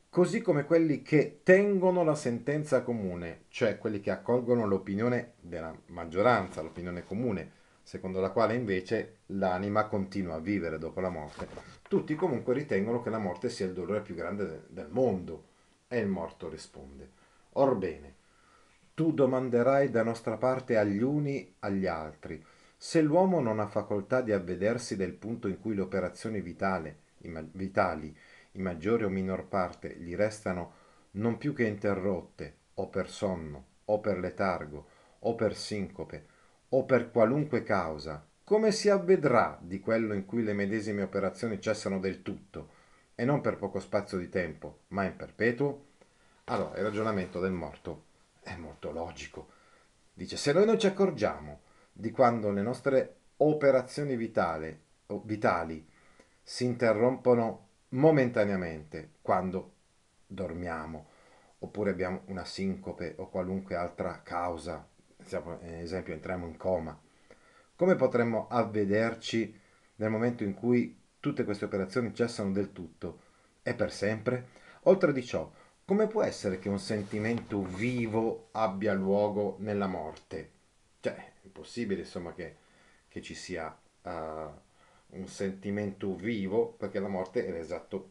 così come quelli che tengono la sentenza comune, cioè quelli che accolgono l'opinione della maggioranza, l'opinione comune, secondo la quale invece l'anima continua a vivere dopo la morte. Tutti comunque ritengono che la morte sia il dolore più grande del mondo e il morto risponde. Orbene, tu domanderai da nostra parte agli uni agli altri, se l'uomo non ha facoltà di avvedersi del punto in cui le operazioni vitali, vitali, in maggiore o minor parte, gli restano non più che interrotte, o per sonno, o per letargo, o per sincope, o per qualunque causa, come si avvedrà di quello in cui le medesime operazioni cessano del tutto, e non per poco spazio di tempo, ma in perpetuo? Allora, il ragionamento del morto è molto logico. Dice, se noi non ci accorgiamo di quando le nostre operazioni vitali, vitali si interrompono momentaneamente quando dormiamo, oppure abbiamo una sincope o qualunque altra causa, ad esempio entriamo in coma, come potremmo avvederci nel momento in cui tutte queste operazioni cessano del tutto e per sempre? Oltre di ciò, come può essere che un sentimento vivo abbia luogo nella morte? Cioè, è impossibile insomma che, che ci sia uh, un sentimento vivo perché la morte è l'esatto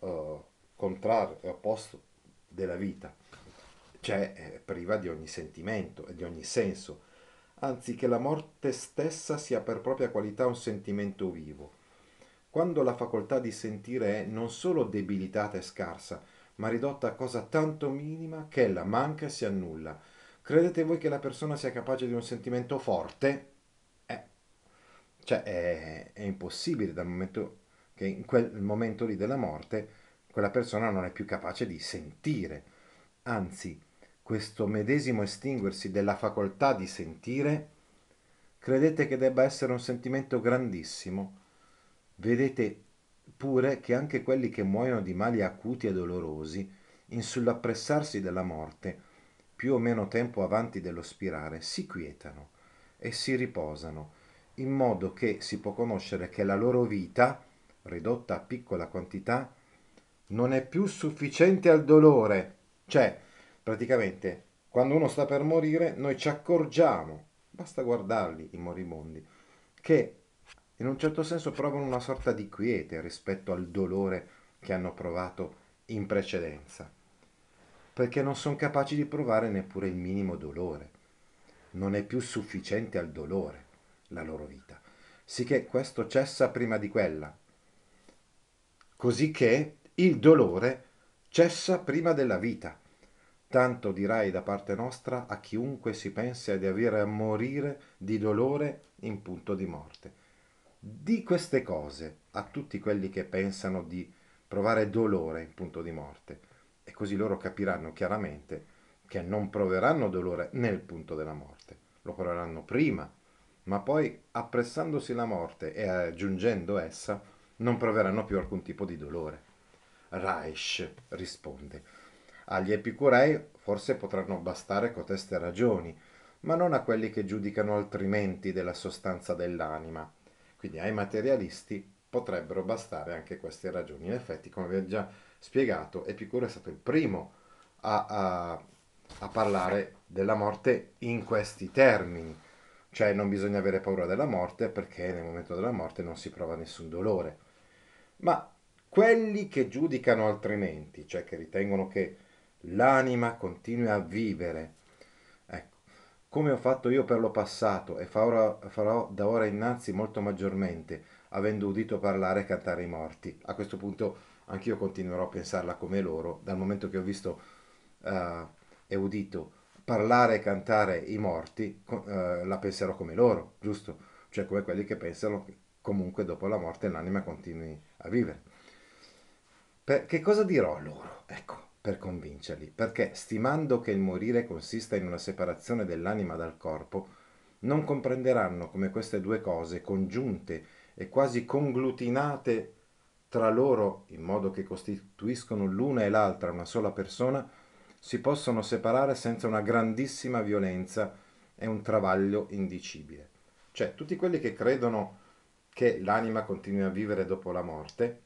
uh, contrario, è opposto della vita, cioè è priva di ogni sentimento e di ogni senso, anzi che la morte stessa sia per propria qualità un sentimento vivo. Quando la facoltà di sentire è non solo debilitata e scarsa, ma ridotta a cosa tanto minima che ella manca e si annulla, Credete voi che la persona sia capace di un sentimento forte? Cioè è, è impossibile dal momento che in quel momento lì della morte quella persona non è più capace di sentire. Anzi, questo medesimo estinguersi della facoltà di sentire, credete che debba essere un sentimento grandissimo? Vedete pure che anche quelli che muoiono di mali acuti e dolorosi, in sull'appressarsi della morte, più o meno tempo avanti dello spirare, si quietano e si riposano, in modo che si può conoscere che la loro vita, ridotta a piccola quantità, non è più sufficiente al dolore. Cioè, praticamente, quando uno sta per morire, noi ci accorgiamo, basta guardarli i moribondi, che in un certo senso provano una sorta di quiete rispetto al dolore che hanno provato in precedenza perché non sono capaci di provare neppure il minimo dolore. Non è più sufficiente al dolore la loro vita, sicché questo cessa prima di quella, così che il dolore cessa prima della vita. Tanto dirai da parte nostra a chiunque si pensi di avere a morire di dolore in punto di morte. Di queste cose a tutti quelli che pensano di provare dolore in punto di morte e così loro capiranno chiaramente che non proveranno dolore nel punto della morte, lo proveranno prima, ma poi appressandosi la morte e aggiungendo essa, non proveranno più alcun tipo di dolore. Reich risponde. Agli epicurei forse potranno bastare coteste ragioni, ma non a quelli che giudicano altrimenti della sostanza dell'anima. Quindi ai materialisti potrebbero bastare anche queste ragioni. In effetti, come vi ho già spiegato, Epicuro è stato il primo a, a, a parlare della morte in questi termini, cioè non bisogna avere paura della morte perché nel momento della morte non si prova nessun dolore. Ma quelli che giudicano altrimenti, cioè che ritengono che l'anima continui a vivere, ecco, come ho fatto io per lo passato e farò, farò da ora innanzi molto maggiormente, avendo udito parlare e cantare i morti. A questo punto anch'io continuerò a pensarla come loro, dal momento che ho visto uh, e udito parlare e cantare i morti, uh, la penserò come loro, giusto? Cioè come quelli che pensano che comunque dopo la morte l'anima continui a vivere. Per, che cosa dirò loro? Ecco, per convincerli, perché stimando che il morire consista in una separazione dell'anima dal corpo, non comprenderanno come queste due cose congiunte e quasi conglutinate tra loro in modo che costituiscono l'una e l'altra una sola persona, si possono separare senza una grandissima violenza e un travaglio indicibile. Cioè, tutti quelli che credono che l'anima continui a vivere dopo la morte,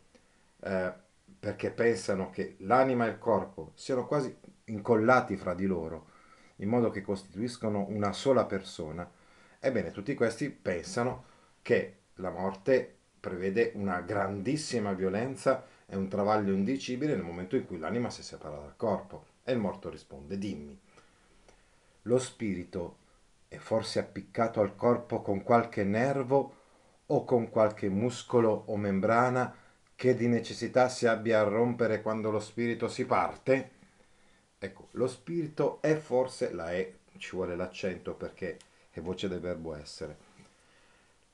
eh, perché pensano che l'anima e il corpo siano quasi incollati fra di loro, in modo che costituiscono una sola persona, ebbene tutti questi pensano che la morte prevede una grandissima violenza e un travaglio indicibile nel momento in cui l'anima si separa dal corpo. E il morto risponde, dimmi, lo spirito è forse appiccato al corpo con qualche nervo o con qualche muscolo o membrana che di necessità si abbia a rompere quando lo spirito si parte? Ecco, lo spirito è forse, la E, ci vuole l'accento perché è voce del verbo essere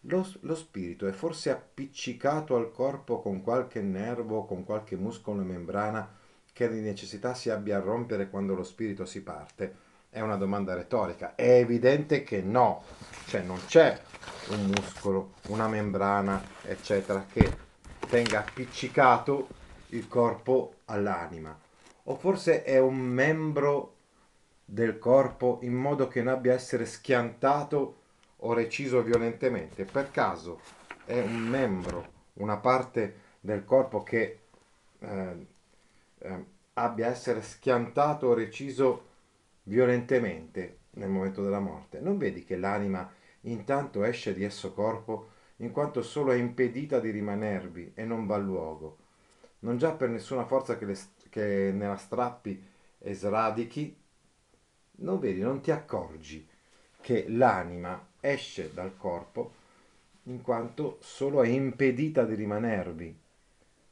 lo, lo, spirito è forse appiccicato al corpo con qualche nervo, con qualche muscolo e membrana che di necessità si abbia a rompere quando lo spirito si parte? È una domanda retorica. È evidente che no, cioè non c'è un muscolo, una membrana, eccetera, che tenga appiccicato il corpo all'anima. O forse è un membro del corpo in modo che non abbia a essere schiantato o reciso violentemente, per caso è un membro, una parte del corpo che eh, eh, abbia a essere schiantato o reciso violentemente nel momento della morte. Non vedi che l'anima intanto esce di esso corpo in quanto solo è impedita di rimanervi e non va al luogo, non già per nessuna forza che, le, che nella strappi e sradichi, non vedi, non ti accorgi che l'anima esce dal corpo in quanto solo è impedita di rimanervi,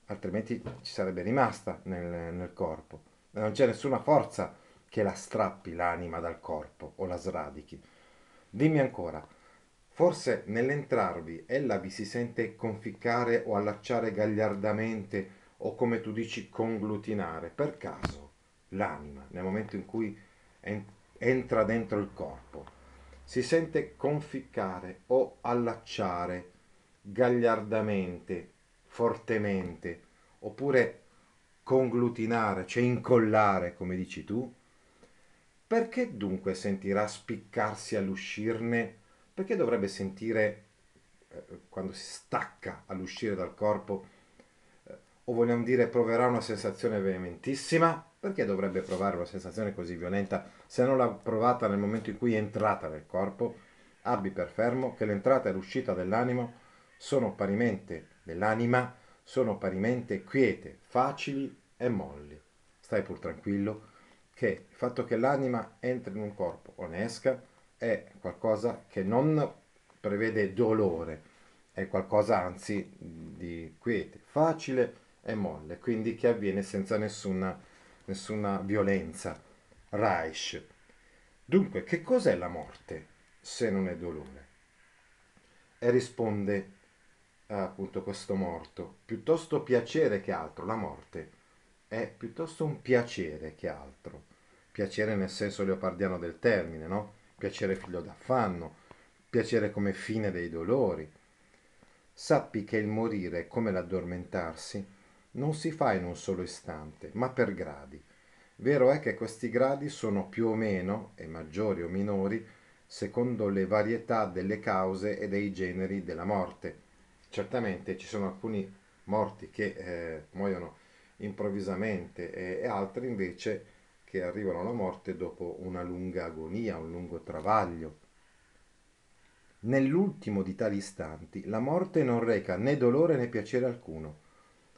altrimenti ci sarebbe rimasta nel, nel corpo. Non c'è nessuna forza che la strappi l'anima dal corpo o la sradichi. Dimmi ancora, forse nell'entrarvi ella vi si sente conficcare o allacciare gagliardamente o come tu dici conglutinare, per caso l'anima nel momento in cui entra dentro il corpo si sente conficcare o allacciare gagliardamente, fortemente, oppure conglutinare, cioè incollare, come dici tu, perché dunque sentirà spiccarsi all'uscirne? Perché dovrebbe sentire, eh, quando si stacca all'uscire dal corpo, eh, o vogliamo dire proverà una sensazione veementissima? Perché dovrebbe provare una sensazione così violenta se non l'ha provata nel momento in cui è entrata nel corpo? Abbi per fermo che l'entrata e l'uscita dell'animo sono parimente dell'anima sono parimente quiete, facili e molli. Stai pur tranquillo che il fatto che l'anima entri in un corpo o ne esca è qualcosa che non prevede dolore, è qualcosa anzi di quiete, facile e molle, quindi che avviene senza nessuna nessuna violenza. Reich. Dunque, che cos'è la morte se non è dolore? E risponde appunto questo morto, piuttosto piacere che altro, la morte è piuttosto un piacere che altro. Piacere nel senso leopardiano del termine, no? Piacere figlio d'affanno, piacere come fine dei dolori. Sappi che il morire, come l'addormentarsi, non si fa in un solo istante, ma per gradi. Vero è che questi gradi sono più o meno, e maggiori o minori, secondo le varietà delle cause e dei generi della morte. Certamente ci sono alcuni morti che eh, muoiono improvvisamente e, e altri invece che arrivano alla morte dopo una lunga agonia, un lungo travaglio. Nell'ultimo di tali istanti la morte non reca né dolore né piacere alcuno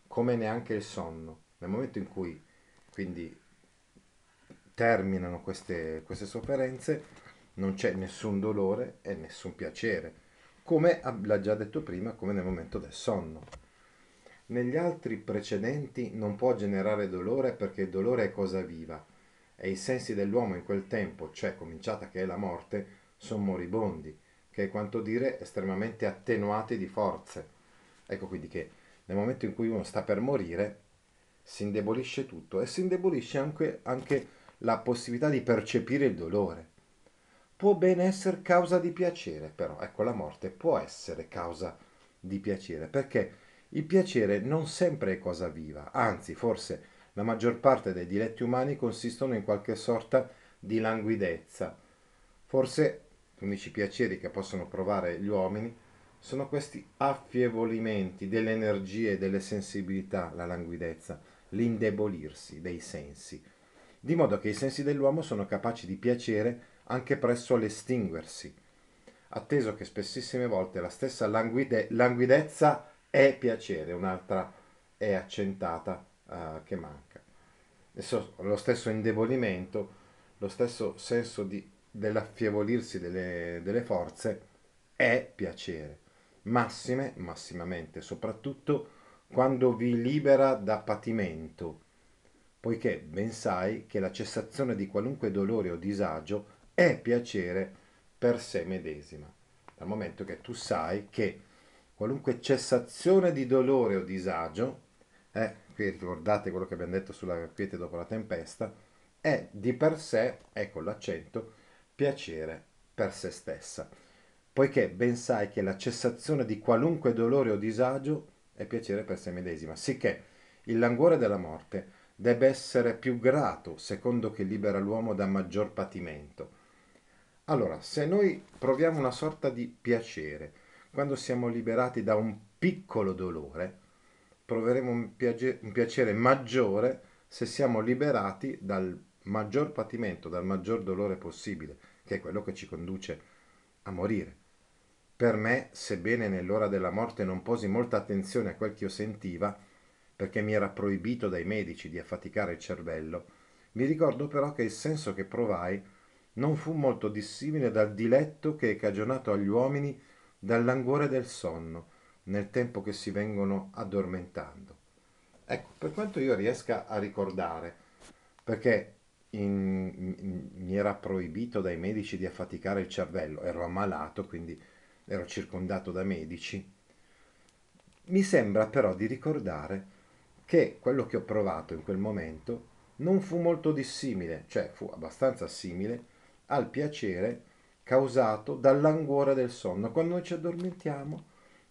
come neanche il sonno. Nel momento in cui quindi terminano queste, queste sofferenze, non c'è nessun dolore e nessun piacere, come l'ha già detto prima, come nel momento del sonno. Negli altri precedenti non può generare dolore perché il dolore è cosa viva e i sensi dell'uomo in quel tempo, cioè cominciata che è la morte, sono moribondi, che è quanto dire estremamente attenuati di forze. Ecco quindi che nel momento in cui uno sta per morire si indebolisce tutto e si indebolisce anche, anche la possibilità di percepire il dolore. Può ben essere causa di piacere, però ecco la morte può essere causa di piacere, perché il piacere non sempre è cosa viva, anzi forse la maggior parte dei diletti umani consistono in qualche sorta di languidezza. Forse gli unici piaceri che possono provare gli uomini sono questi affievolimenti delle energie delle sensibilità, la languidezza, l'indebolirsi dei sensi, di modo che i sensi dell'uomo sono capaci di piacere anche presso l'estinguersi, atteso che spessissime volte la stessa languide- languidezza è piacere, un'altra è accentata uh, che manca. Adesso, lo stesso indebolimento, lo stesso senso di, dell'affievolirsi delle, delle forze è piacere massime, massimamente, soprattutto quando vi libera da patimento, poiché ben sai che la cessazione di qualunque dolore o disagio è piacere per sé medesima, dal momento che tu sai che qualunque cessazione di dolore o disagio, eh, qui ricordate quello che abbiamo detto sulla quiete dopo la tempesta, è di per sé, ecco l'accento, piacere per se stessa poiché ben sai che la cessazione di qualunque dolore o disagio è piacere per se medesima, sicché il languore della morte debba essere più grato, secondo che libera l'uomo da maggior patimento. Allora, se noi proviamo una sorta di piacere quando siamo liberati da un piccolo dolore, proveremo un, piace- un piacere maggiore se siamo liberati dal maggior patimento, dal maggior dolore possibile, che è quello che ci conduce a morire. Per me, sebbene nell'ora della morte non posi molta attenzione a quel che io sentiva, perché mi era proibito dai medici di affaticare il cervello, mi ricordo però che il senso che provai non fu molto dissimile dal diletto che è cagionato agli uomini dal languore del sonno, nel tempo che si vengono addormentando. Ecco, per quanto io riesca a ricordare, perché in, in, mi era proibito dai medici di affaticare il cervello, ero ammalato, quindi ero circondato da medici. Mi sembra però di ricordare che quello che ho provato in quel momento non fu molto dissimile, cioè fu abbastanza simile al piacere causato dall'anguore del sonno. Quando noi ci addormentiamo,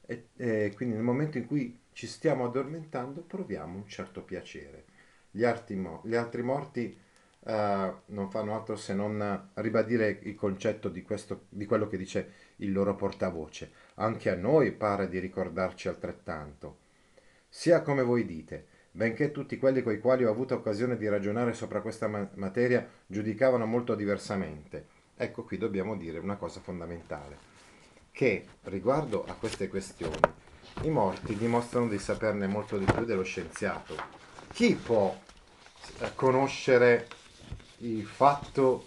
e, e quindi nel momento in cui ci stiamo addormentando, proviamo un certo piacere. Gli altri, gli altri morti uh, non fanno altro se non ribadire il concetto di, questo, di quello che dice il loro portavoce. Anche a noi pare di ricordarci altrettanto. Sia come voi dite, benché tutti quelli coi quali ho avuto occasione di ragionare sopra questa ma- materia giudicavano molto diversamente, ecco qui dobbiamo dire una cosa fondamentale, che riguardo a queste questioni i morti dimostrano di saperne molto di più dello scienziato. Chi può eh, conoscere il fatto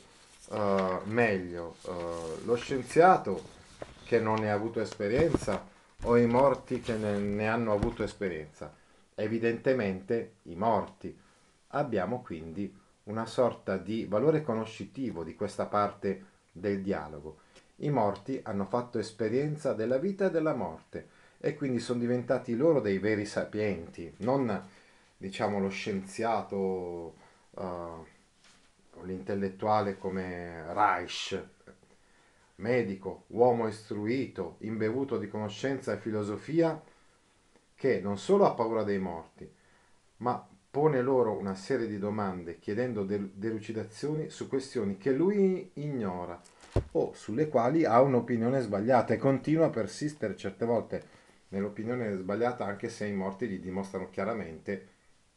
uh, meglio? Uh, lo scienziato che non ne ha avuto esperienza o i morti che ne, ne hanno avuto esperienza? Evidentemente i morti. Abbiamo quindi una sorta di valore conoscitivo di questa parte del dialogo. I morti hanno fatto esperienza della vita e della morte e quindi sono diventati loro dei veri sapienti, non diciamo lo scienziato, uh, l'intellettuale come Reich, medico, uomo istruito, imbevuto di conoscenza e filosofia, che non solo ha paura dei morti, ma pone loro una serie di domande chiedendo delucidazioni su questioni che lui ignora o sulle quali ha un'opinione sbagliata e continua a persistere certe volte nell'opinione sbagliata anche se i morti gli dimostrano chiaramente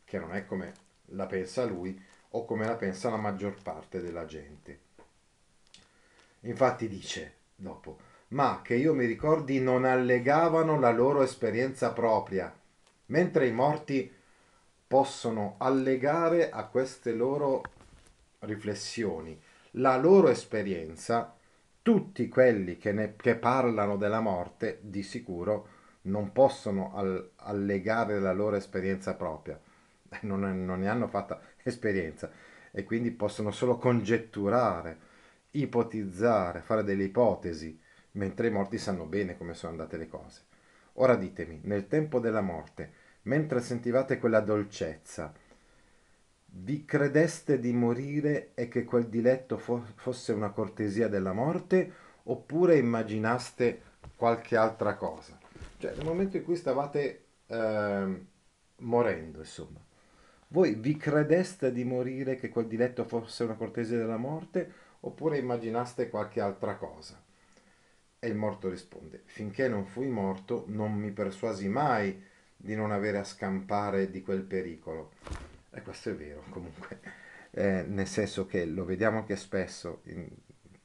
che non è come la pensa lui o come la pensa la maggior parte della gente. Infatti dice dopo, ma che io mi ricordi non allegavano la loro esperienza propria, mentre i morti possono allegare a queste loro riflessioni la loro esperienza tutti quelli che, ne, che parlano della morte di sicuro non possono al, allegare la loro esperienza propria, non, non ne hanno fatta esperienza e quindi possono solo congetturare, ipotizzare, fare delle ipotesi, mentre i morti sanno bene come sono andate le cose. Ora ditemi, nel tempo della morte, mentre sentivate quella dolcezza, vi credeste di morire e che quel diletto fo- fosse una cortesia della morte oppure immaginaste qualche altra cosa? Cioè, nel momento in cui stavate eh, morendo, insomma, voi vi credeste di morire che quel diletto fosse una cortesia della morte oppure immaginaste qualche altra cosa? E il morto risponde, finché non fui morto non mi persuasi mai di non avere a scampare di quel pericolo. E questo è vero comunque, eh, nel senso che lo vediamo anche spesso in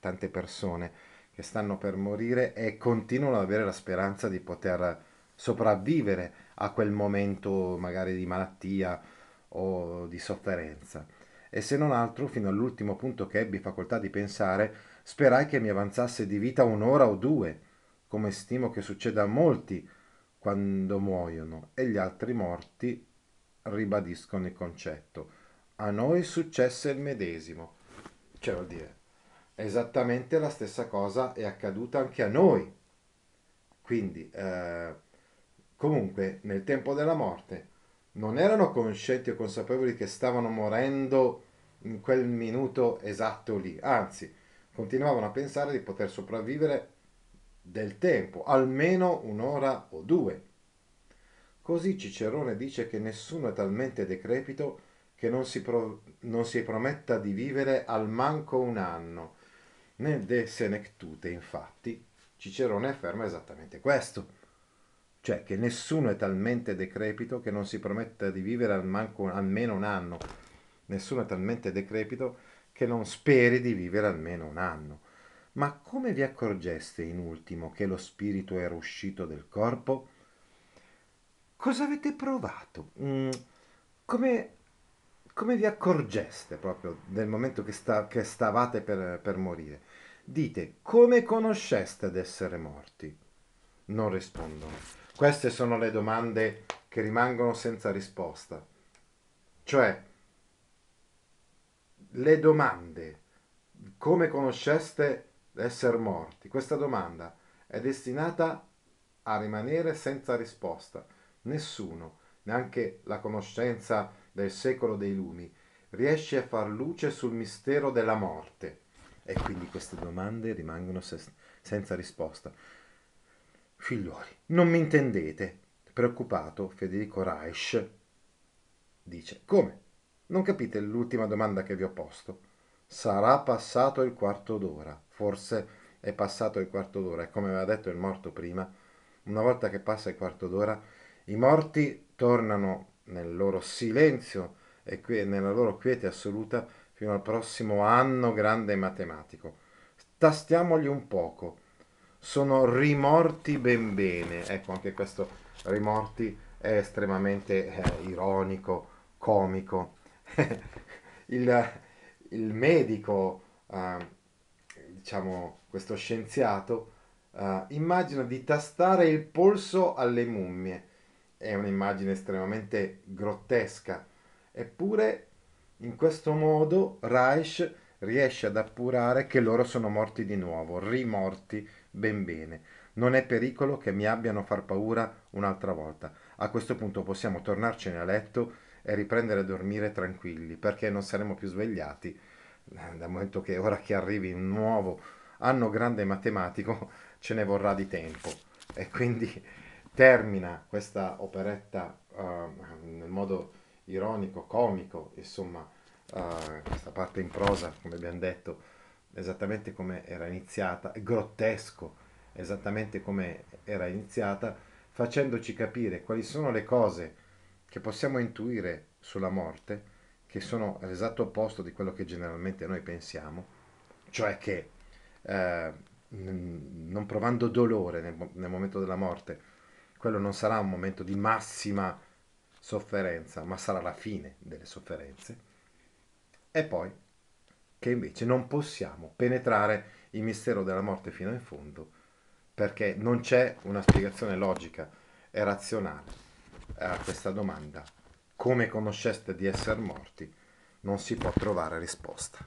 tante persone che stanno per morire e continuano ad avere la speranza di poter sopravvivere a quel momento magari di malattia o di sofferenza. E se non altro, fino all'ultimo punto che ebbi facoltà di pensare, sperai che mi avanzasse di vita un'ora o due, come stimo che succeda a molti quando muoiono, e gli altri morti ribadiscono il concetto. A noi successe il medesimo. Cioè vuol dire, esattamente la stessa cosa è accaduta anche a noi. Quindi, eh, comunque, nel tempo della morte, non erano coscienti o consapevoli che stavano morendo in quel minuto esatto lì, anzi, continuavano a pensare di poter sopravvivere del tempo, almeno un'ora o due. Così Cicerone dice che nessuno è talmente decrepito che non si, pro- non si prometta di vivere al manco un anno. Nel De Senectute, infatti, Cicerone afferma esattamente questo cioè che nessuno è talmente decrepito che non si prometta di vivere al manco, almeno un anno, nessuno è talmente decrepito che non speri di vivere almeno un anno. Ma come vi accorgeste in ultimo che lo spirito era uscito del corpo? Cosa avete provato? Mm, come, come, vi accorgeste proprio nel momento che, sta, che stavate per, per morire? Dite, come conosceste d'essere morti? Non rispondono. Queste sono le domande che rimangono senza risposta. Cioè, le domande, come conosceste essere morti? Questa domanda è destinata a rimanere senza risposta. Nessuno, neanche la conoscenza del secolo dei lumi, riesce a far luce sul mistero della morte. E quindi queste domande rimangono se- senza risposta. Figliuoli, non mi intendete? Preoccupato, Federico Reich dice: Come? Non capite l'ultima domanda che vi ho posto? Sarà passato il quarto d'ora. Forse è passato il quarto d'ora e come aveva detto il morto prima, una volta che passa il quarto d'ora, i morti tornano nel loro silenzio e nella loro quiete assoluta fino al prossimo anno grande matematico. Tastiamogli un poco sono rimorti ben bene. Ecco, anche questo rimorti è estremamente eh, ironico, comico. il, il, medico, eh, diciamo, questo scienziato, eh, immagina di tastare il polso alle mummie. È un'immagine estremamente grottesca. Eppure, in questo modo, Reich riesce ad appurare che loro sono morti di nuovo, rimorti ben bene. Non è pericolo che mi abbiano far paura un'altra volta. A questo punto possiamo tornarcene a letto e riprendere a dormire tranquilli, perché non saremo più svegliati eh, dal momento che ora che arrivi un nuovo anno grande matematico ce ne vorrà di tempo. E quindi termina questa operetta uh, nel modo ironico, comico, insomma, uh, questa parte in prosa, come abbiamo detto, esattamente come era iniziata, grottesco, esattamente come era iniziata, facendoci capire quali sono le cose che possiamo intuire sulla morte, che sono l'esatto opposto di quello che generalmente noi pensiamo, cioè che eh, non provando dolore nel, nel momento della morte, quello non sarà un momento di massima sofferenza, ma sarà la fine delle sofferenze. E poi che invece non possiamo penetrare il mistero della morte fino in fondo, perché non c'è una spiegazione logica e razionale a questa domanda. Come conosceste di essere morti? Non si può trovare risposta.